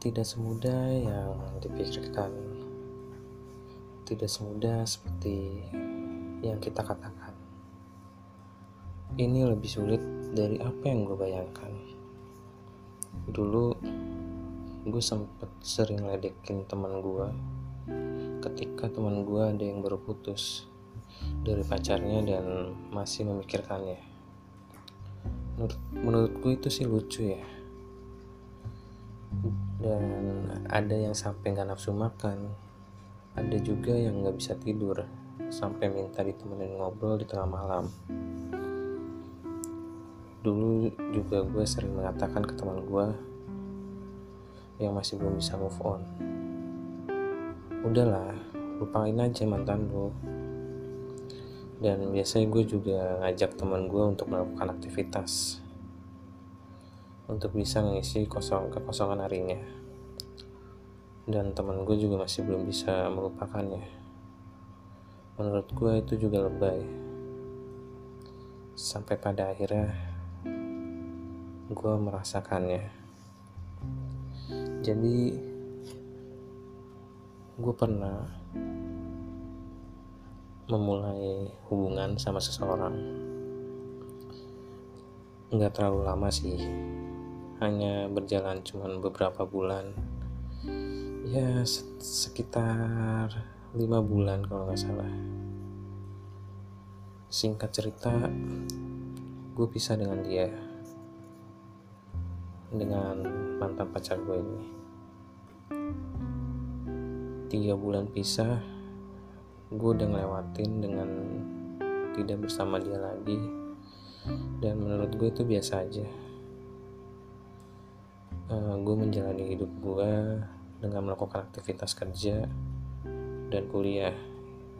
Tidak semudah yang dipikirkan, tidak semudah seperti yang kita katakan. Ini lebih sulit dari apa yang gue bayangkan. Dulu gue sempet sering ledekin teman gue ketika teman gue ada yang baru putus dari pacarnya dan masih memikirkannya menurut menurutku itu sih lucu ya dan ada yang sampai nggak nafsu makan. Ada juga yang nggak bisa tidur. Sampai minta ditemenin ngobrol di tengah malam. Dulu juga gue sering mengatakan ke teman gue yang masih belum bisa move on. Udahlah lupain aja mantan lu. Dan biasanya gue juga ngajak teman gue untuk melakukan aktivitas untuk bisa mengisi kosong kekosongan harinya. Dan teman gue juga masih belum bisa melupakannya. Menurut gue itu juga lebay. Sampai pada akhirnya gue merasakannya. Jadi gue pernah memulai hubungan sama seseorang. Nggak terlalu lama sih hanya berjalan cuman beberapa bulan. Ya sekitar lima bulan kalau nggak salah. Singkat cerita gue pisah dengan dia. Dengan mantan pacar gue ini. Tiga bulan pisah gue udah ngelewatin dengan tidak bersama dia lagi. Dan menurut gue itu biasa aja uh, gue menjalani hidup gue dengan melakukan aktivitas kerja dan kuliah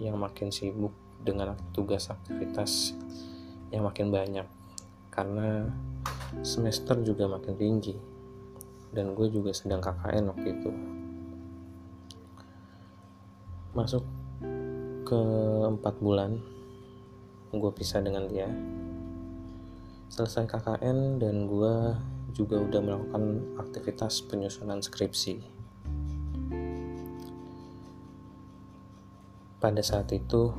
yang makin sibuk dengan tugas aktivitas yang makin banyak. Karena semester juga makin tinggi dan gue juga sedang KKN waktu itu. Masuk ke empat bulan gue pisah dengan dia. Selesai KKN dan gue juga udah melakukan aktivitas penyusunan skripsi. Pada saat itu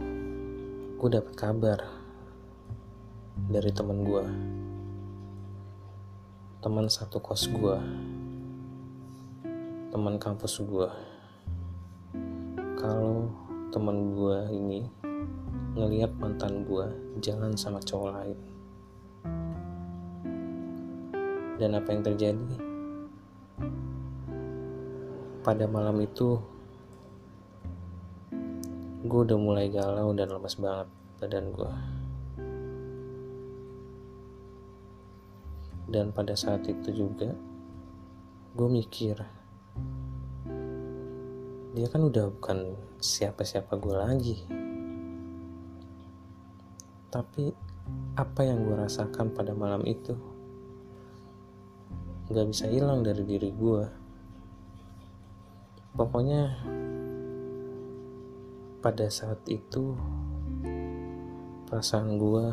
gue dapat kabar dari teman gue teman satu kos gue teman kampus gue kalau teman gue ini ngeliat mantan gue jalan sama cowok lain dan apa yang terjadi. Pada malam itu gue udah mulai galau dan lemas banget badan gue dan pada saat itu juga gue mikir dia kan udah bukan siapa-siapa gue lagi. Tapi apa yang gue rasakan pada malam itu gak bisa hilang dari diri gue pokoknya pada saat itu perasaan gue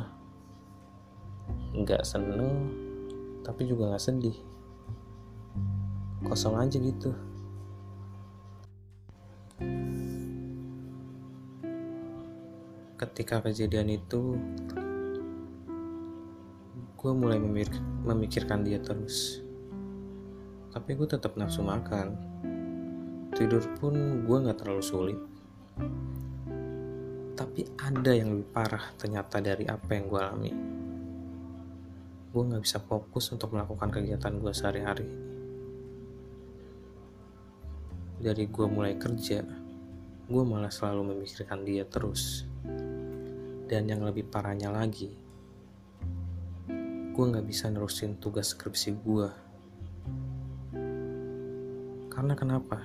gak seneng tapi juga gak sedih. Kosong aja gitu. Ketika kejadian itu gue mulai memikir, memikirkan dia terus tapi gue tetap nafsu makan. Tidur pun gue nggak terlalu sulit. Tapi ada yang lebih parah ternyata dari apa yang gue alami. Gue nggak bisa fokus untuk melakukan kegiatan gue sehari-hari. Dari gue mulai kerja gue malah selalu memikirkan dia terus. Dan yang lebih parahnya lagi, gue gak bisa nerusin tugas skripsi gue. Karena kenapa?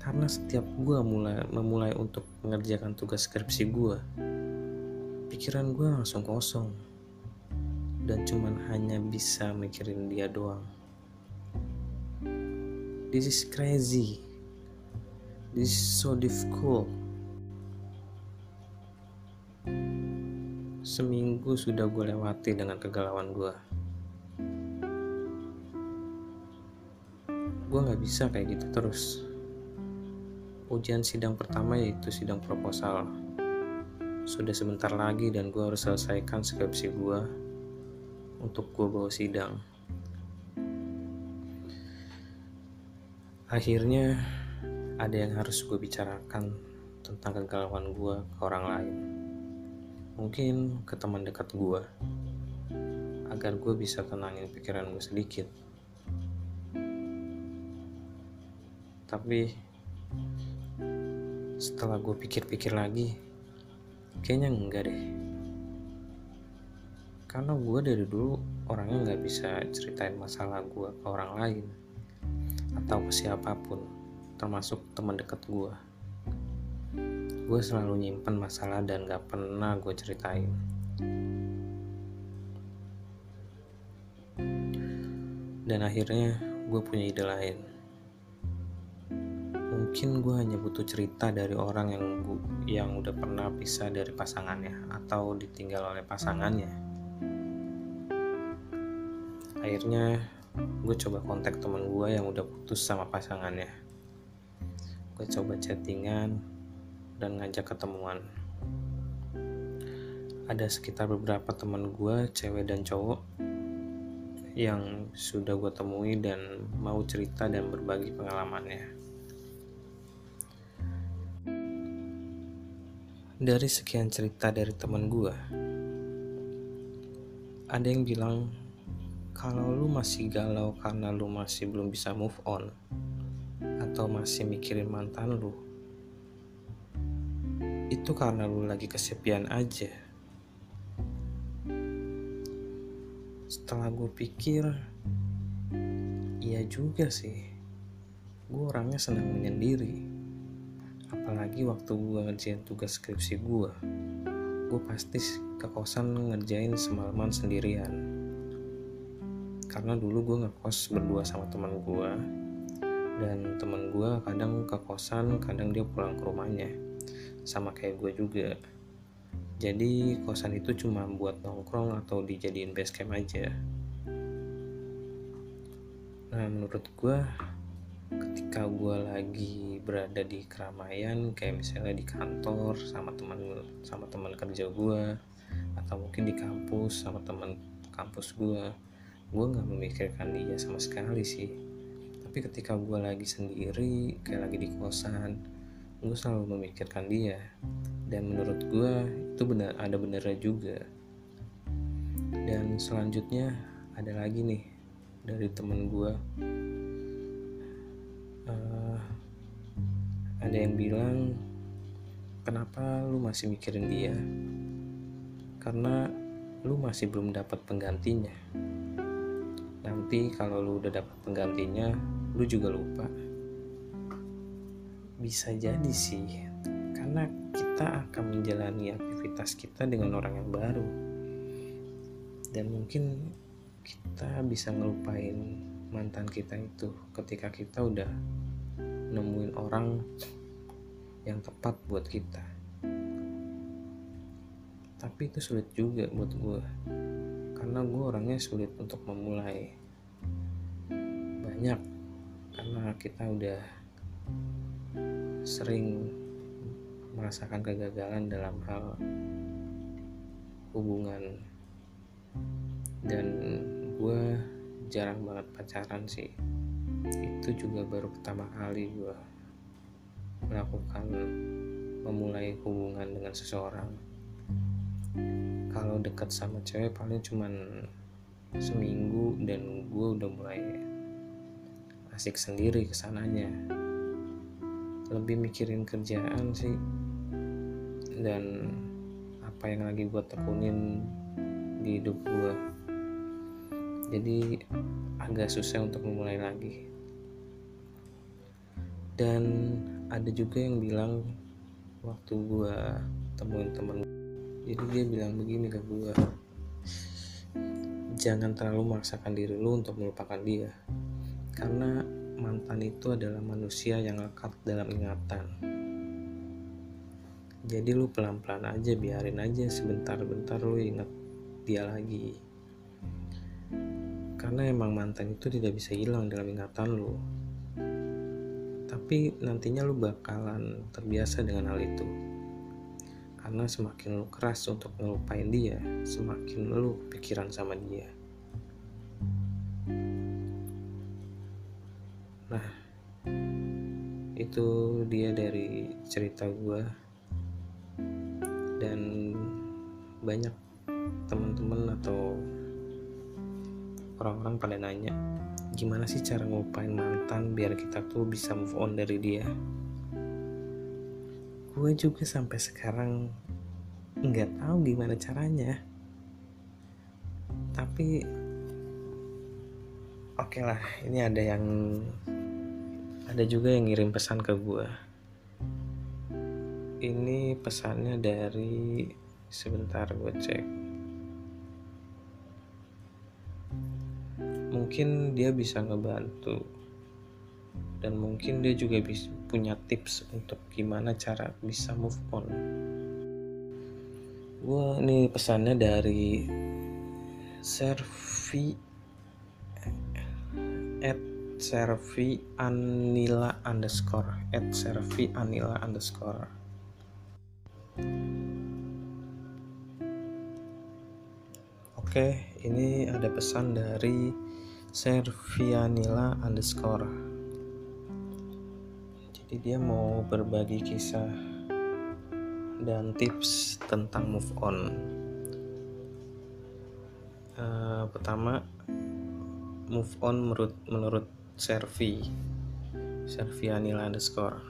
Karena setiap gue mulai memulai untuk mengerjakan tugas skripsi gue, pikiran gue langsung kosong dan cuman hanya bisa mikirin dia doang. This is crazy. This is so difficult. Seminggu sudah gue lewati dengan kegalauan gue. Gue nggak bisa kayak gitu terus. Ujian sidang pertama yaitu sidang proposal. Sudah sebentar lagi dan gue harus selesaikan skripsi gue untuk gue bawa sidang. Akhirnya ada yang harus gue bicarakan tentang kegalauan gue ke orang lain. Mungkin ke teman dekat gue agar gue bisa tenangin pikiran gue sedikit tapi setelah gue pikir-pikir lagi kayaknya enggak deh. Karena gue dari dulu orangnya nggak bisa ceritain masalah gue ke orang lain atau ke siapa pun termasuk teman dekat gue gue selalu nyimpen masalah dan gak pernah gue ceritain. Dan akhirnya gue punya ide lain mungkin gue hanya butuh cerita dari orang yang yang udah pernah pisah dari pasangannya atau ditinggal oleh pasangannya. Akhirnya gue coba kontak temen gue yang udah putus sama pasangannya. Gue coba chattingan dan ngajak ketemuan. Ada sekitar beberapa teman gue cewek dan cowok yang sudah gue temui dan mau cerita dan berbagi pengalamannya Dari sekian cerita dari temen gue, ada yang bilang kalau lu masih galau karena lu masih belum bisa move on atau masih mikirin mantan lu, itu karena lu lagi kesepian aja. Setelah gue pikir, iya juga sih, gue orangnya senang menyendiri apalagi waktu gue ngerjain tugas skripsi gue gue pasti ke kosan ngerjain semalaman sendirian. Karena dulu gue ngekos berdua sama teman gue dan teman gue kadang ke kosan kadang dia pulang ke rumahnya sama kayak gue juga. Jadi kosan itu cuma buat nongkrong atau dijadiin base camp aja. Nah menurut gue ketika gue lagi berada di keramaian kayak misalnya di kantor sama teman sama teman kerja gue atau mungkin di kampus sama teman kampus gue gue nggak memikirkan dia sama sekali sih. Tapi ketika gue lagi sendiri kayak lagi di kosan gue selalu memikirkan dia. Dan menurut gue itu benar ada benernya juga. Dan selanjutnya ada lagi nih dari temen gue uh, ada yang bilang kenapa lu masih mikirin dia? Karena lu masih belum dapat penggantinya. Nanti kalau lu udah dapat penggantinya lu juga lupa. Bisa jadi sih karena kita akan menjalani aktivitas kita dengan orang yang baru. Dan mungkin kita bisa ngelupain mantan kita itu. Ketika kita udah nemuin orang yang tepat buat kita. Tapi itu sulit juga buat gue karena gue orangnya sulit untuk memulai. Banyak. Karena kita udah sering merasakan kegagalan dalam hal hubungan. Dan gue jarang banget pacaran sih. Itu juga baru pertama kali gue melakukan memulai hubungan dengan seseorang. Kalau dekat sama cewek paling cuman seminggu dan gue udah mulai asik sendiri ke sananya. Lebih mikirin kerjaan sih dan apa yang lagi gue tekunin di hidup gue jadi agak susah untuk memulai lagi. Dan ada juga yang bilang waktu gue temuin temen jadi dia bilang begini ke gue jangan terlalu memaksakan diri lu untuk melupakan dia karena mantan itu adalah manusia yang lekat dalam ingatan. Jadi lu pelan-pelan aja biarin aja sebentar-bentar lu ingat dia lagi karena emang mantan itu tidak bisa hilang dalam ingatan lo tapi nantinya lu bakalan terbiasa dengan hal itu. Karena semakin lu keras untuk ngelupain dia semakin lu pikiran sama dia. Nah itu dia dari cerita gue dan banyak teman-teman atau orang-orang pada nanya gimana sih cara ngelupain mantan biar kita tuh bisa move on dari dia? Gue juga sampai sekarang nggak tahu gimana caranya. Tapi oke okay lah ini ada yang ada juga yang ngirim pesan ke gue ini pesannya dari sebentar gue cek mungkin dia bisa ngebantu. Dan mungkin dia juga bisa punya tips untuk gimana cara bisa move on. Gue nih pesannya dari Servi at Servi Anila underscore at Servi Anila underscore. Oke, ini ada pesan dari Servianila underscore. Jadi dia mau berbagi kisah dan tips tentang move on. Uh, pertama move on menurut menurut Servi. Servianila underscore.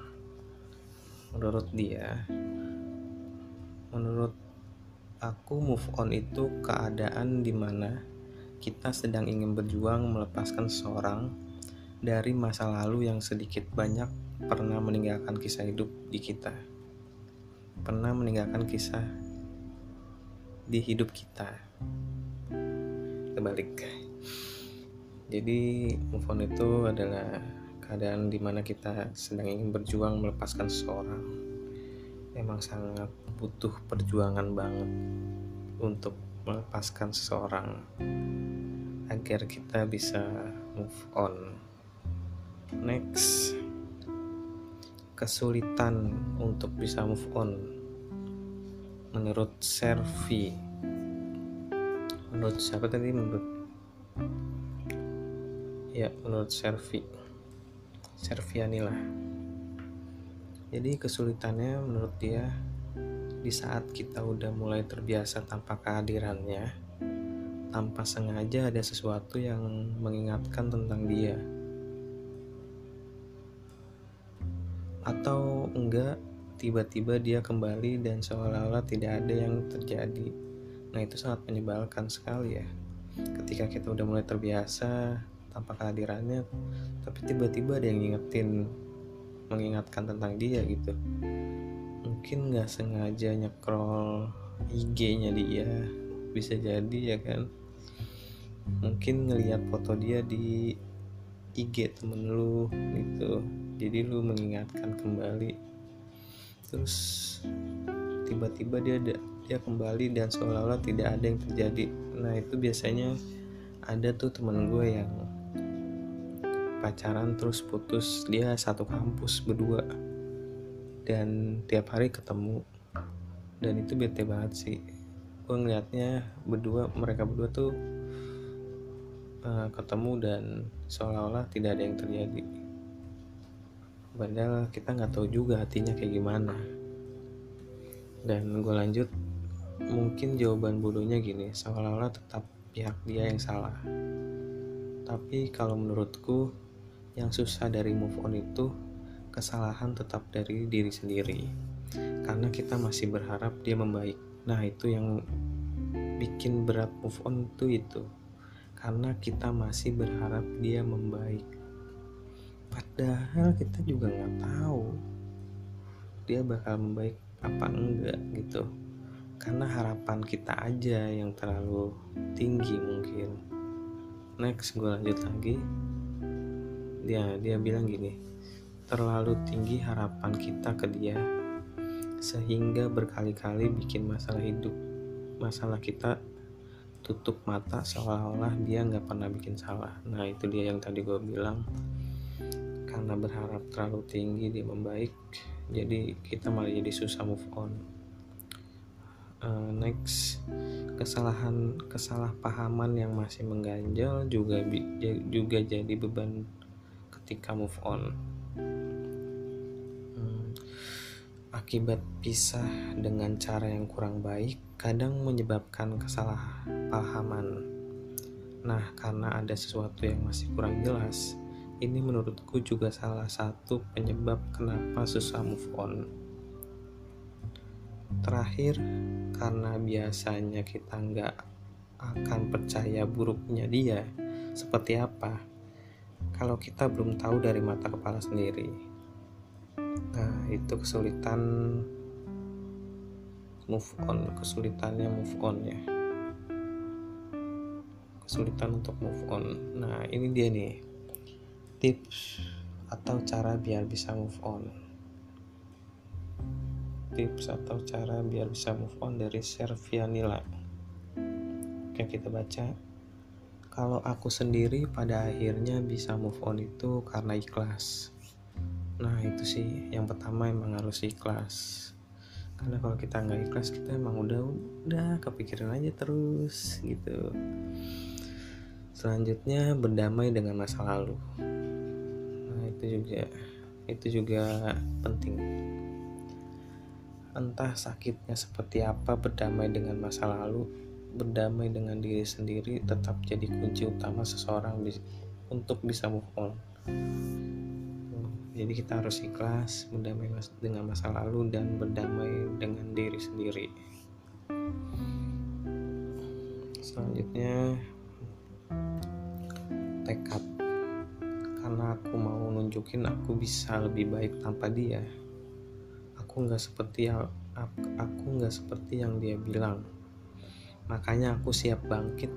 Menurut dia menurut aku move on itu keadaan di mana kita sedang ingin berjuang melepaskan seseorang dari masa lalu yang sedikit banyak pernah meninggalkan kisah hidup di kita. Pernah meninggalkan kisah di hidup kita. Terbalik. Jadi move on itu adalah keadaan di mana kita sedang ingin berjuang melepaskan seseorang. Emang sangat butuh perjuangan banget untuk melepaskan seseorang agar kita bisa move on. Next kesulitan untuk bisa move on. Menurut Servi menurut siapa tadi? Menurut ya menurut Servi Servianilah jadi kesulitannya menurut dia di saat kita udah mulai terbiasa tanpa kehadirannya tanpa sengaja ada sesuatu yang mengingatkan tentang dia. Atau enggak tiba-tiba dia kembali dan seolah-olah tidak ada yang terjadi. Nah itu sangat menyebalkan sekali ya. Ketika kita udah mulai terbiasa tanpa kehadirannya tapi tiba-tiba ada yang ngingetin mengingatkan tentang dia gitu. Mungkin nggak sengaja nyekrol IG-nya dia bisa jadi ya kan mungkin ngelihat foto dia di IG temen lu gitu. Jadi lu mengingatkan kembali. Terus tiba-tiba dia ada dia kembali dan seolah-olah tidak ada yang terjadi. Nah itu biasanya ada tuh temen gue yang pacaran terus putus. Dia satu kampus berdua dan tiap hari ketemu. Dan itu bete banget sih gue ngeliatnya berdua mereka berdua tuh uh, ketemu dan seolah-olah tidak ada yang terjadi. Padahal kita nggak tahu juga hatinya kayak gimana. Dan gue lanjut mungkin jawaban bodohnya gini seolah-olah tetap pihak dia yang salah. Tapi kalau menurutku yang susah dari move on itu kesalahan tetap dari diri sendiri. Karena kita masih berharap dia membaik nah itu yang bikin berat move on itu itu. Karena kita masih berharap dia membaik. Padahal kita juga nggak tahu dia bakal membaik apa enggak gitu. Karena harapan kita aja yang terlalu tinggi mungkin. Next gue lanjut lagi. Dia dia bilang gini terlalu tinggi harapan kita ke dia sehingga berkali-kali bikin masalah hidup. Masalah kita tutup mata seolah-olah dia nggak pernah bikin salah. Nah itu dia yang tadi gue bilang. Karena berharap terlalu tinggi dia membaik jadi kita malah jadi susah move on. Uh, next kesalahan kesalahpahaman yang masih mengganjal juga juga jadi beban ketika move on akibat pisah dengan cara yang kurang baik kadang menyebabkan kesalahpahaman nah karena ada sesuatu yang masih kurang jelas ini menurutku juga salah satu penyebab kenapa susah move on. Terakhir, karena biasanya kita nggak akan percaya buruknya dia seperti apa kalau kita belum tahu dari mata kepala sendiri. Nah, itu kesulitan move on, kesulitannya move on ya. Kesulitan untuk move on. Nah, ini dia nih tips atau cara biar bisa move on tips atau cara biar bisa move on dari Servianila oke kita baca kalau aku sendiri pada akhirnya bisa move on itu karena ikhlas nah itu sih. Yang pertama emang harus ikhlas. Karena kalau kita nggak ikhlas kita emang udah udah kepikiran aja terus gitu. Selanjutnya berdamai dengan masa lalu. Itu juga itu juga penting. Entah sakitnya seperti apa berdamai dengan masa lalu berdamai dengan diri sendiri tetap jadi kunci utama seseorang untuk bisa move on jadi kita harus ikhlas berdamai dengan masa lalu dan berdamai dengan diri sendiri. Selanjutnya tekad karena aku mau nunjukin aku bisa lebih baik tanpa dia. Aku nggak seperti yang aku nggak seperti yang dia bilang. Makanya aku siap bangkit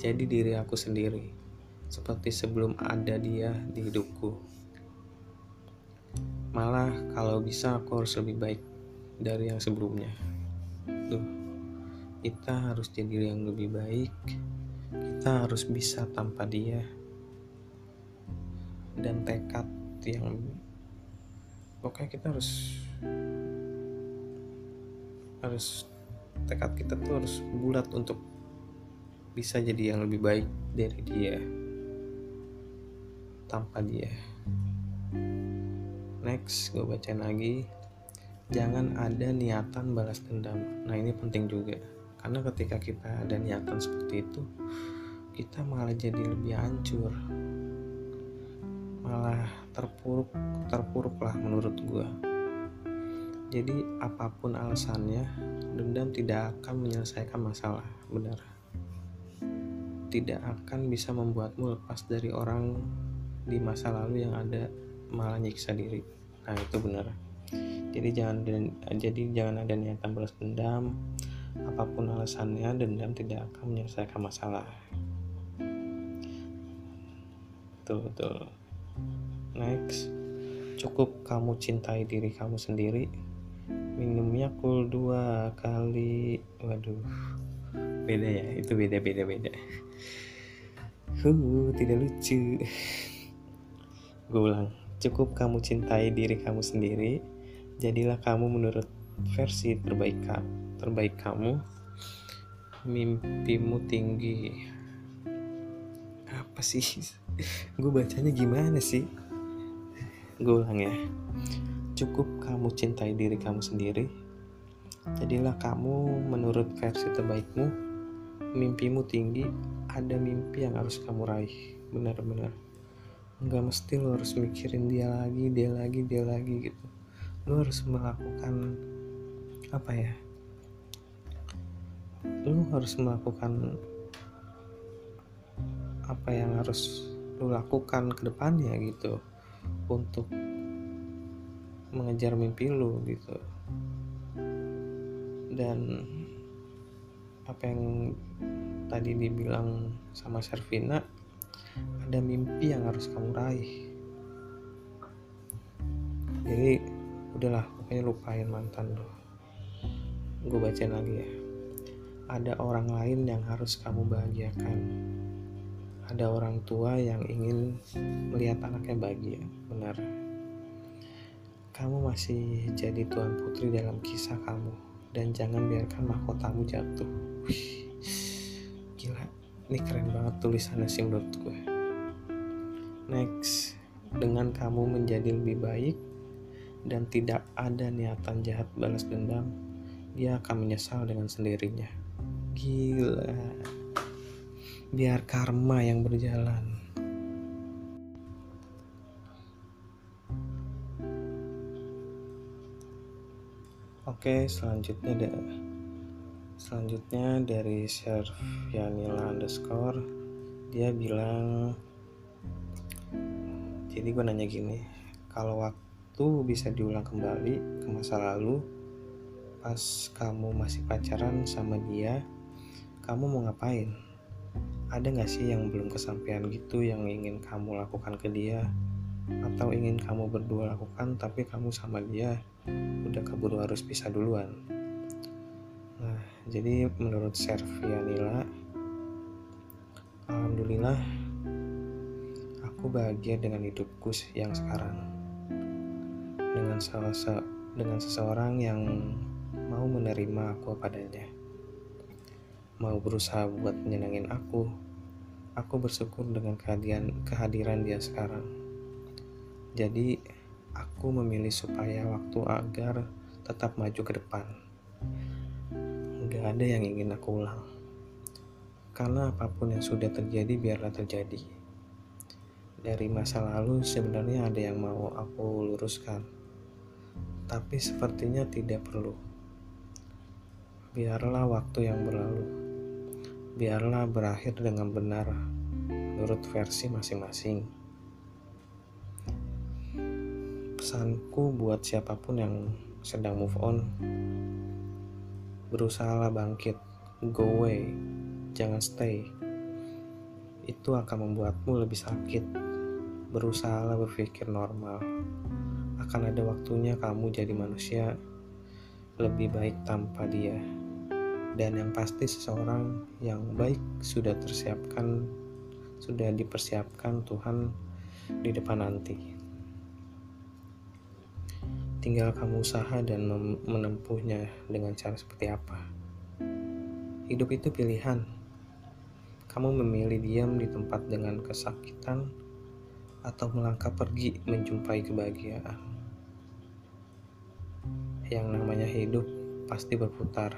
jadi diri aku sendiri seperti sebelum ada dia di hidupku malah kalau bisa aku harus lebih baik dari yang sebelumnya. Tuh kita harus jadi yang lebih baik. Kita harus bisa tanpa dia. Dan tekad yang pokoknya kita harus harus tekad kita tuh harus bulat untuk bisa jadi yang lebih baik dari dia. Tanpa dia next gue bacain lagi. Jangan ada niatan balas dendam. Nah ini penting juga. Karena ketika kita ada niatan seperti itu kita malah jadi lebih hancur. Malah terpuruk terpuruk lah menurut gue jadi apa pun alasannya dendam tidak akan menyelesaikan masalah benar. Tidak akan bisa membuatmu lepas dari orang di masa lalu yang ada malah nyiksa diri nah itu benar jadi jangan jadi jangan ada niatan balas dendam apa pun alasannya dendam tidak akan menyelesaikan masalah betul betul Next, cukup kamu cintai diri kamu sendiri. Minumnya cool dua kali. Waduh, beda ya. Itu beda beda beda. Uh, tidak lucu. Gue ulang. Cukup kamu cintai diri kamu sendiri. Jadilah kamu menurut versi terbaik kamu. Terbaik kamu. Mimpimu tinggi. Apa sih? Gue bacanya gimana sih? gue ulang ya cukup kamu cintai diri kamu sendiri jadilah kamu menurut versi terbaikmu mimpimu tinggi ada mimpi yang harus kamu raih benar-benar nggak mesti lo harus mikirin dia lagi dia lagi dia lagi gitu. Lo harus melakukan apa ya lo harus melakukan apa yang harus lo lakukan ke depannya gitu untuk mengejar mimpi lu gitu. Dan apa yang tadi dibilang sama Servina ada mimpi yang harus kamu raih. Jadi udahlah pokoknya lupain mantan lo. Gue bacain lagi ya. Ada orang lain yang harus kamu bahagiakan. Ada orang tua yang ingin melihat anaknya bahagia benar. Kamu masih jadi tuan putri dalam kisah kamu. Dan jangan biarkan mahkotamu jatuh. Wih, gila ini keren banget tulisannya sih menurut gue. Next dengan kamu menjadi lebih baik dan tidak ada niatan jahat balas dendam dia akan menyesal dengan sendirinya. Gila. Biar karma yang berjalan. Oke, selanjutnya ada selanjutnya dari Servianila underscore dia bilang jadi gue nanya gini kalau waktu bisa diulang kembali ke masa lalu pas kamu masih pacaran sama dia kamu mau ngapain? Ada gak sih yang belum kesampaian gitu yang ingin kamu lakukan ke dia? Atau ingin kamu berdua lakukan tapi kamu sama dia udah keburu harus pisah duluan jadi menurut Servianila Alhamdulillah aku bahagia dengan hidupku yang sekarang. Dengan salah dengan seseorang yang mau menerima aku padanya mau berusaha buat menyenangin aku aku bersyukur dengan kehadiran kehadiran dia sekarang. Jadi aku memilih supaya waktu agar tetap maju ke depan. Gak ada yang ingin aku ulang. Karena apa pun yang sudah terjadi biarlah terjadi. Dari masa lalu sebenarnya ada yang mau aku luruskan. Tapi sepertinya tidak perlu. Biarlah waktu yang berlalu. Biarlah berakhir dengan benar menurut versi masing-masing. pesanku buat siapa pun yang sedang move on berusahalah bangkit. Go away. Jangan stay. Itu akan membuatmu lebih sakit. Berusahalah berpikir normal. Akan ada waktunya kamu jadi manusia lebih baik tanpa dia. Dan yang pasti seseorang yang baik sudah tersiapkan sudah dipersiapkan Tuhan di depan nanti Tinggal kamu usaha dan menempuhnya dengan cara seperti apa. Hidup itu pilihan. Kamu memilih diam di tempat dengan kesakitan atau melangkah pergi menjumpai kebahagiaan. Yang namanya hidup pasti berputar.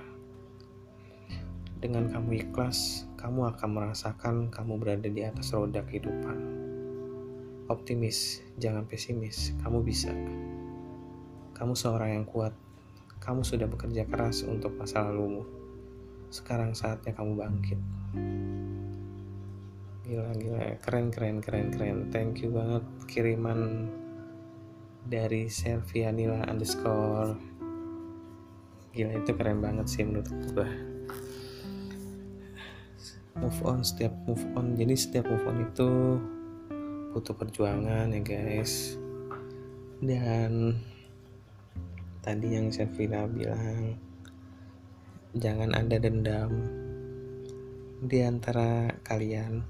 Dengan kamu ikhlas, kamu akan merasakan kamu berada di atas roda kehidupan. Optimis, jangan pesimis, kamu bisa. Kamu seorang yang kuat. Kamu sudah bekerja keras untuk masa lalumu. Sekarang saatnya kamu bangkit. Gila, gila. Keren, keren, keren, keren. Thank you banget kiriman dari Servianila underscore. Gila, itu keren banget sih menurut gue. Move on, setiap move on. Jadi setiap move on itu butuh perjuangan ya guys. Dan tadi yang Sevilla bilang jangan ada dendam di antara kalian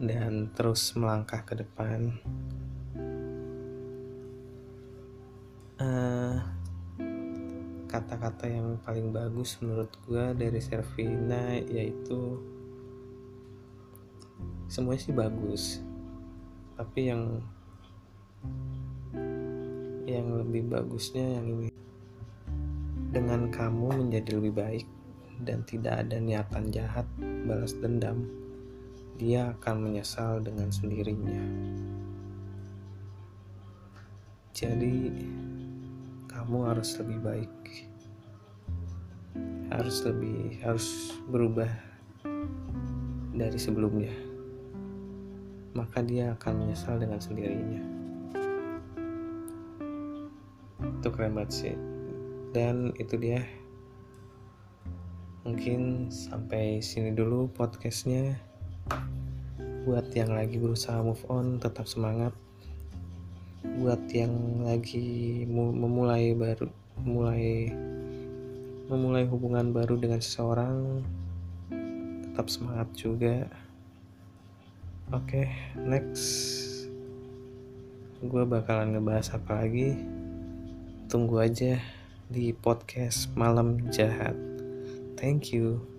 dan terus melangkah ke depan. Eh, kata-kata yang paling bagus menurut gue dari Servina yaitu semuanya sih bagus tapi yang yang lebih bagusnya yang ini. Dengan kamu menjadi lebih baik dan tidak ada niatan jahat balas dendam dia akan menyesal dengan sendirinya. Jadi kamu harus lebih baik. Harus lebih harus berubah dari sebelumnya. Maka dia akan menyesal dengan sendirinya itu keren banget sih. Dan itu dia. Mungkin sampai sini dulu podcastnya. Buat yang lagi berusaha move on tetap semangat. Buat yang lagi memulai baru mulai memulai hubungan baru dengan seseorang tetap semangat juga. Oke, okay, next. Gue bakalan ngebahas apa lagi? Tunggu aja di podcast Malam Jahat. Thank you.